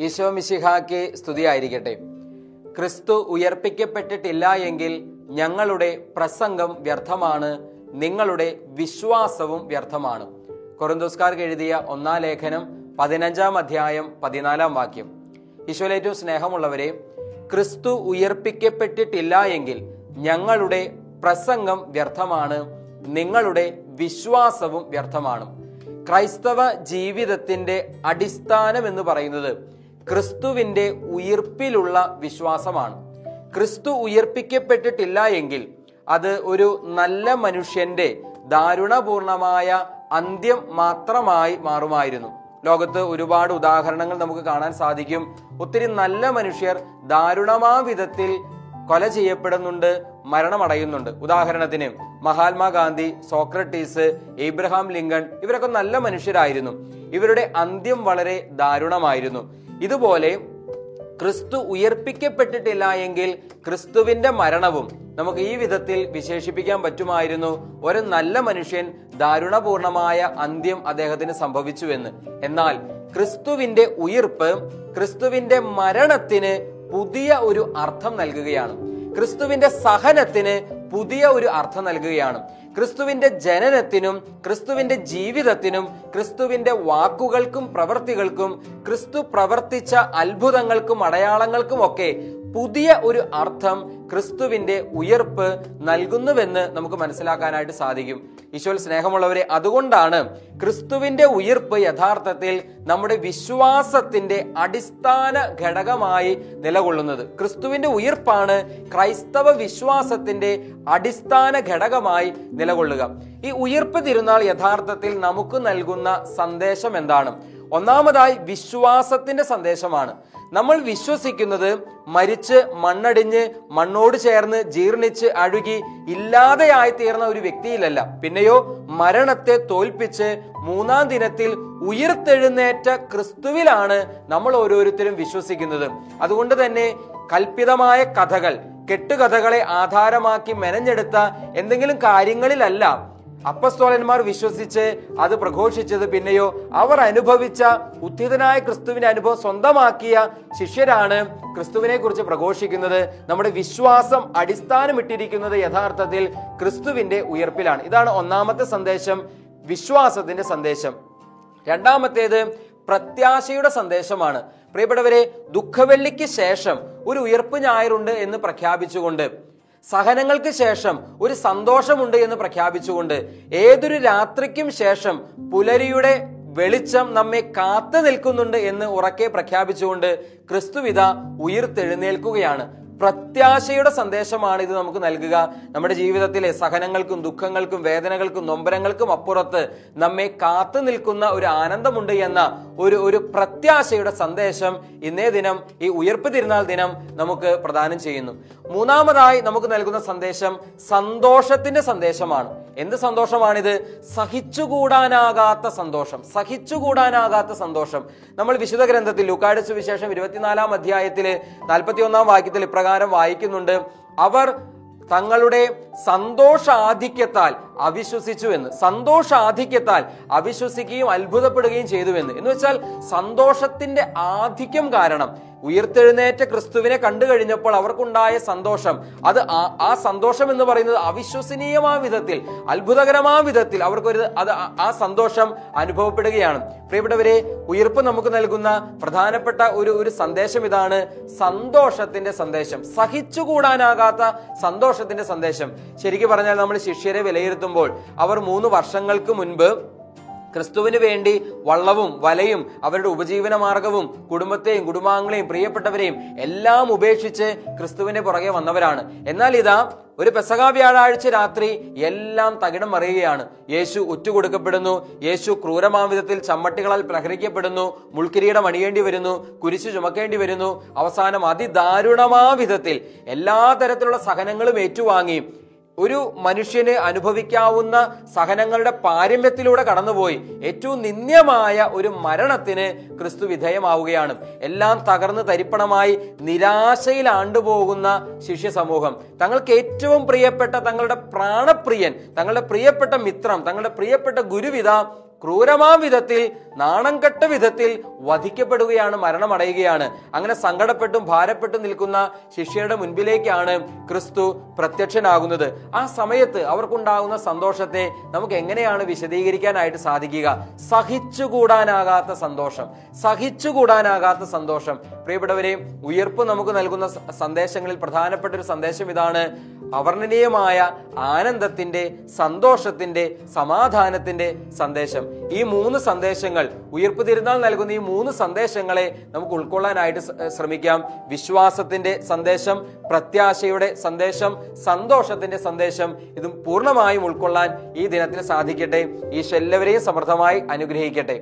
ഈശോ മിശിഹാക്ക് സ്തുതിയായിരിക്കട്ടെ. ക്രിസ്തു ഉയർപ്പിക്കപ്പെട്ടിട്ടില്ല എങ്കിൽ ഞങ്ങളുടെ പ്രസംഗം വ്യർത്ഥമാണ് നിങ്ങളുടെ വിശ്വാസവും വ്യർത്ഥമാണ്. കൊറന്തോസ്കാർക്ക് എഴുതിയ ഒന്നാം ലേഖനം പതിനഞ്ചാം അധ്യായം പതിനാലാം വാക്യം. ഈശോയിലേറ്റവും സ്നേഹമുള്ളവരെ ക്രിസ്തു ഉയർപ്പിക്കപ്പെട്ടിട്ടില്ല എങ്കിൽ ഞങ്ങളുടെ പ്രസംഗം വ്യർത്ഥമാണ് നിങ്ങളുടെ വിശ്വാസവും വ്യർത്ഥമാണ്. ക്രൈസ്തവ ജീവിതത്തിന്റെ അടിസ്ഥാനം എന്ന് പറയുന്നത് ക്രിസ്തുവിന്റെ ഉയർപ്പിലുള്ള വിശ്വാസമാണ്. ക്രിസ്തു ഉയർപ്പിക്കപ്പെട്ടിട്ടില്ല എങ്കിൽ അത് ഒരു നല്ല മനുഷ്യന്റെ ദാരുണപൂർണമായ അന്ത്യം മാത്രമായി മാറുമായിരുന്നു. ലോകത്ത് ഒരുപാട് ഉദാഹരണങ്ങൾ നമുക്ക് കാണാൻ സാധിക്കും. ഒത്തിരി നല്ല മനുഷ്യർ ദാരുണമാ വിധത്തിൽ കൊല ചെയ്യപ്പെടുന്നുണ്ട് മരണമടയുന്നുണ്ട്. ഉദാഹരണത്തിന് മഹാത്മാഗാന്ധി സോക്രട്ടീസ് ഏബ്രഹാം ലിങ്കൺ ഇവരൊക്കെ നല്ല മനുഷ്യരായിരുന്നു. ഇവരുടെ അന്ത്യം വളരെ ദാരുണമായിരുന്നു. ഇതുപോലെ ക്രിസ്തു ഉയർപ്പിക്കപ്പെട്ടിട്ടില്ല എങ്കിൽ ക്രിസ്തുവിന്റെ മരണവും നമുക്ക് ഈ വിധത്തിൽ വിശേഷിപ്പിക്കാൻ പറ്റുമായിരുന്നു. ഒരു നല്ല മനുഷ്യൻ ദാരുണപൂർണമായ അന്ത്യം അദ്ദേഹത്തിന് സംഭവിച്ചുവെന്ന്. എന്നാൽ ക്രിസ്തുവിന്റെ ഉയർപ്പ് ക്രിസ്തുവിന്റെ മരണത്തിന് പുതിയ ഒരു അർത്ഥം നൽകുകയാണ്. ക്രിസ്തുവിന്റെ സഹനത്തിന് പുതിയ ഒരു അർത്ഥം നൽകുകയാണ്. ക്രിസ്തുവിന്റെ ജനനത്തിനും ക്രിസ്തുവിന്റെ ജീവിതത്തിനും ക്രിസ്തുവിന്റെ വാക്കുകൾക്കും പ്രവൃത്തികൾക്കും ക്രിസ്തു പ്രവർത്തിച്ച അത്ഭുതങ്ങൾക്കും അടയാളങ്ങൾക്കും ഒക്കെ പുതിയ ഒരു അർത്ഥം ക്രിസ്തുവിന്റെ ഉയർപ്പ് നൽകുന്നുവെന്ന് നമുക്ക് മനസ്സിലാക്കാനായിട്ട് സാധിക്കും. ഈശോയിൽ സ്നേഹമുള്ളവരെ അതുകൊണ്ടാണ് ക്രിസ്തുവിന്റെ ഉയർപ്പ് യഥാർത്ഥത്തിൽ നമ്മുടെ വിശ്വാസത്തിന്റെ അടിസ്ഥാന ഘടകമായി നിലകൊള്ളുന്നത്. ക്രിസ്തുവിന്റെ ഉയർപ്പാണ് ക്രൈസ്തവ വിശ്വാസത്തിന്റെ അടിസ്ഥാന ഘടകമായി നിലകൊള്ളുക. ഈ ഉയർപ്പ് തിരുനാൾ യഥാർത്ഥത്തിൽ നമുക്ക് നൽകുന്ന സന്ദേശം എന്താണ്? ഒന്നാമതായി വിശ്വാസത്തിന്റെ സന്ദേശമാണ്. നമ്മൾ വിശ്വസിക്കുന്നത് മരിച്ച് മണ്ണടിഞ്ഞ് മണ്ണോട് ചേർന്ന് ജീർണിച്ച് അഴുകി ഇല്ലാതെയായി തീർന്ന ഒരു വ്യക്തിയിലല്ല. പിന്നെയോ മരണത്തെ തോൽപ്പിച്ച് മൂന്നാം ദിനത്തിൽ ഉയർത്തെഴുന്നേറ്റ ക്രിസ്തുവിലാണ് നമ്മൾ ഓരോരുത്തരും വിശ്വസിക്കുന്നത്. അതുകൊണ്ട് തന്നെ കൽപ്പിതമായ കഥകൾ കെട്ടുകഥകളെ ആധാരമാക്കി മെനഞ്ഞെടുത്ത എന്തെങ്കിലും കാര്യങ്ങളിലല്ല അപ്പസ്തോലന്മാർ വിശ്വസിച്ച് അത് പ്രഘോഷിച്ചത് പിന്നെയോ അവർ അനുഭവിച്ച ഉദ്ധിതനായ ക്രിസ്തുവിന്റെ അനുഭവം സ്വന്തമാക്കിയ ശിഷ്യരാണ് ക്രിസ്തുവിനെ കുറിച്ച് പ്രഘോഷിക്കുന്നത്. നമ്മുടെ വിശ്വാസം അടിസ്ഥാനമിട്ടിരിക്കുന്നത് യഥാർത്ഥത്തിൽ ക്രിസ്തുവിന്റെ ഉയർപ്പിലാണ്. ഇതാണ് ഒന്നാമത്തെ സന്ദേശം വിശ്വാസത്തിന്റെ സന്ദേശം. രണ്ടാമത്തേത് പ്രത്യാശയുടെ സന്ദേശമാണ്. പ്രിയപ്പെട്ടവരെ ദുഃഖവെള്ളിക്ക് ശേഷം ഒരു ഉയർപ്പ് ഞായറുണ്ട് എന്ന് പ്രഖ്യാപിച്ചുകൊണ്ട് സഹനങ്ങൾക്ക് ശേഷം ഒരു സന്തോഷമുണ്ട് എന്ന് പ്രഖ്യാപിച്ചുകൊണ്ട് ഏതൊരു രാത്രിക്കും ശേഷം പുലരിയുടെ വെളിച്ചം നമ്മെ കാത്തു നിൽക്കുന്നുണ്ട് എന്ന് ഉറക്കെ പ്രഖ്യാപിച്ചുകൊണ്ട് ക്രിസ്തുവിത ഉയർത്തെഴുന്നേൽക്കുകയാണ്. പ്രത്യാശയുടെ സന്ദേശമാണ് ഇത് നമുക്ക് നൽകുക. നമ്മുടെ ജീവിതത്തിലെ സഹനങ്ങൾക്കും ദുഃഖങ്ങൾക്കും വേദനകൾക്കും നൊമ്പരങ്ങൾക്കും അപ്പുറത്ത് നമ്മെ കാത്തു നിൽക്കുന്ന ഒരു ആനന്ദമുണ്ട് എന്ന ഒരു ഒരു പ്രത്യാശയുടെ സന്ദേശം ഇന്നേ ദിനം ഈ ഉയർപ്പ് തിരുനാൾ ദിനം നമുക്ക് പ്രദാനം ചെയ്യുന്നു. മൂന്നാമതായി നമുക്ക് നൽകുന്ന സന്ദേശം സന്തോഷത്തിന്റെ സന്ദേശമാണ്. എന്ത് സന്തോഷമാണിത്? സഹിച്ചുകൂടാനാകാത്ത സന്തോഷം. സഹിച്ചുകൂടാനാകാത്ത സന്തോഷം. നമ്മൾ വിശുദ്ധ ഗ്രന്ഥത്തിൽ ലുക്കാഴ്ച സുവിശേഷം ഇരുപത്തിനാലാം അധ്യായത്തിൽ നാൽപ്പത്തി ഒന്നാം വാക്യത്തിൽ ഇപ്രകാരം വായിക്കുന്നുണ്ട്. അവർ തങ്ങളുടെ സന്തോഷാധിക്യത്താൽ അവിശ്വസിച്ചു എന്ന്. സന്തോഷാധിക്യത്താൽ അവിശ്വസിക്കുകയും അത്ഭുതപ്പെടുകയും ചെയ്തു എന്ന്. എന്ന് വെച്ചാൽ സന്തോഷത്തിന്റെ ആധിക്യം കാരണം ഉയർത്തെഴുന്നേറ്റ ക്രിസ്തുവിനെ കണ്ടു കഴിഞ്ഞപ്പോൾ അവർക്കുണ്ടായ സന്തോഷം. അത് ആ- സന്തോഷം എന്ന് പറയുന്നത് അവിശ്വസനീയമായ വിധത്തിൽ അത്ഭുതകരമായ വിധത്തിൽ അവർക്കൊരു അത് ആ സന്തോഷം അനുഭവപ്പെടുകയാണ്. പ്രിയപ്പെട്ടവരെ ഉയർപ്പ് നമുക്ക് നൽകുന്ന പ്രധാനപ്പെട്ട ഒരു ഒരു സന്ദേശം ഇതാണ് സന്തോഷത്തിന്റെ സന്ദേശം. സഹിച്ചുകൂടാനാകാത്ത സന്തോഷത്തിന്റെ സന്ദേശം. ശരിക്കും പറഞ്ഞാൽ നമ്മൾ ശിഷ്യരെ വിലയിരുത്തുമ്പോൾ അവർ മൂന്ന് വർഷങ്ങൾക്ക് മുൻപ് ക്രിസ്തുവിന് വേണ്ടി വള്ളവും വലയും അവരുടെ ഉപജീവന മാർഗവും കുടുംബത്തെയും കുടുംബാംഗങ്ങളെയും പ്രിയപ്പെട്ടവരെയും എല്ലാം ഉപേക്ഷിച്ച് ക്രിസ്തുവിന്റെ പുറകെ വന്നവരാണ്. എന്നാൽ ഇതാ ഒരു പെസക വ്യാഴാഴ്ച രാത്രി എല്ലാം തകിടം മറിയുകയാണ്. യേശു ഉറ്റുകൊടുക്കപ്പെടുന്നു യേശു ക്രൂരമാവിധത്തിൽ ചമ്മട്ടികളാൽ പ്രഹരിക്കപ്പെടുന്നു മുൾക്കിരീടം അണിയേണ്ടി വരുന്നു കുരിശു ചുമക്കേണ്ടി വരുന്നു അവസാനം അതിദാരുണമാ വിധത്തിൽ എല്ലാ തരത്തിലുള്ള സഹനങ്ങളും ഏറ്റുവാങ്ങി ഒരു മനുഷ്യന് അനുഭവിക്കാവുന്ന സഹനങ്ങളുടെ പാരമ്യത്തിലൂടെ കടന്നുപോയി. ഏറ്റവും നിന്ദ്യമായ ഒരു മരണത്തിന് ക്രിസ്തു വിധേയമാവുകയാണ്. എല്ലാം തകർന്ന് തരിപ്പണമായി നിരാശയിൽ ആണ്ടുപോകുന്ന ശിഷ്യ സമൂഹം തങ്ങൾക്ക് ഏറ്റവും പ്രിയപ്പെട്ട തങ്ങളുടെ പ്രാണപ്രിയൻ തങ്ങളുടെ പ്രിയപ്പെട്ട മിത്രം തങ്ങളുടെ പ്രിയപ്പെട്ട ഗുരുവിത ക്രൂരമാം വിധത്തിൽ നാണം കെട്ട വിധത്തിൽ വധിക്കപ്പെടുകയാണ് മരണമടയുകയാണ്. അങ്ങനെ സങ്കടപ്പെട്ടും ഭാരപ്പെട്ടും നിൽക്കുന്ന ശിഷ്യയുടെ മുൻപിലേക്കാണ് ക്രിസ്തു പ്രത്യക്ഷനാകുന്നത്. ആ സമയത്ത് അവർക്കുണ്ടാകുന്ന സന്തോഷത്തെ നമുക്ക് എങ്ങനെയാണ് വിശദീകരിക്കാനായിട്ട് സാധിക്കുക? സഹിച്ചുകൂടാനാകാത്ത സന്തോഷം. സഹിച്ചുകൂടാനാകാത്ത സന്തോഷം. പ്രിയപ്പെട്ടവരെ ഉയർപ്പ് നമുക്ക് നൽകുന്ന സന്ദേശങ്ങളിൽ പ്രധാനപ്പെട്ട ഒരു സന്ദേശം ഇതാണ്. അവർണനീയമായ ആനന്ദത്തിന്റെ സന്തോഷത്തിന്റെ സമാധാനത്തിന്റെ സന്ദേശം. ഈ മൂന്ന് സന്ദേശങ്ങൾ ഉയർപ്പ് തിരുനാൾ നൽകുന്ന ഈ മൂന്ന് സന്ദേശങ്ങളെ നമുക്ക് ഉൾക്കൊള്ളാനായിട്ട് ശ്രമിക്കാം. വിശ്വാസത്തിന്റെ സന്ദേശം പ്രത്യാശയുടെ സന്ദേശം സന്തോഷത്തിന്റെ സന്ദേശം ഇതും പൂർണമായും ഉൾക്കൊള്ളാൻ ഈ ദിനത്തിന് സാധിക്കട്ടെ. ഈശോ എല്ലാവരെയും സമൃദ്ധമായി അനുഗ്രഹിക്കട്ടെ.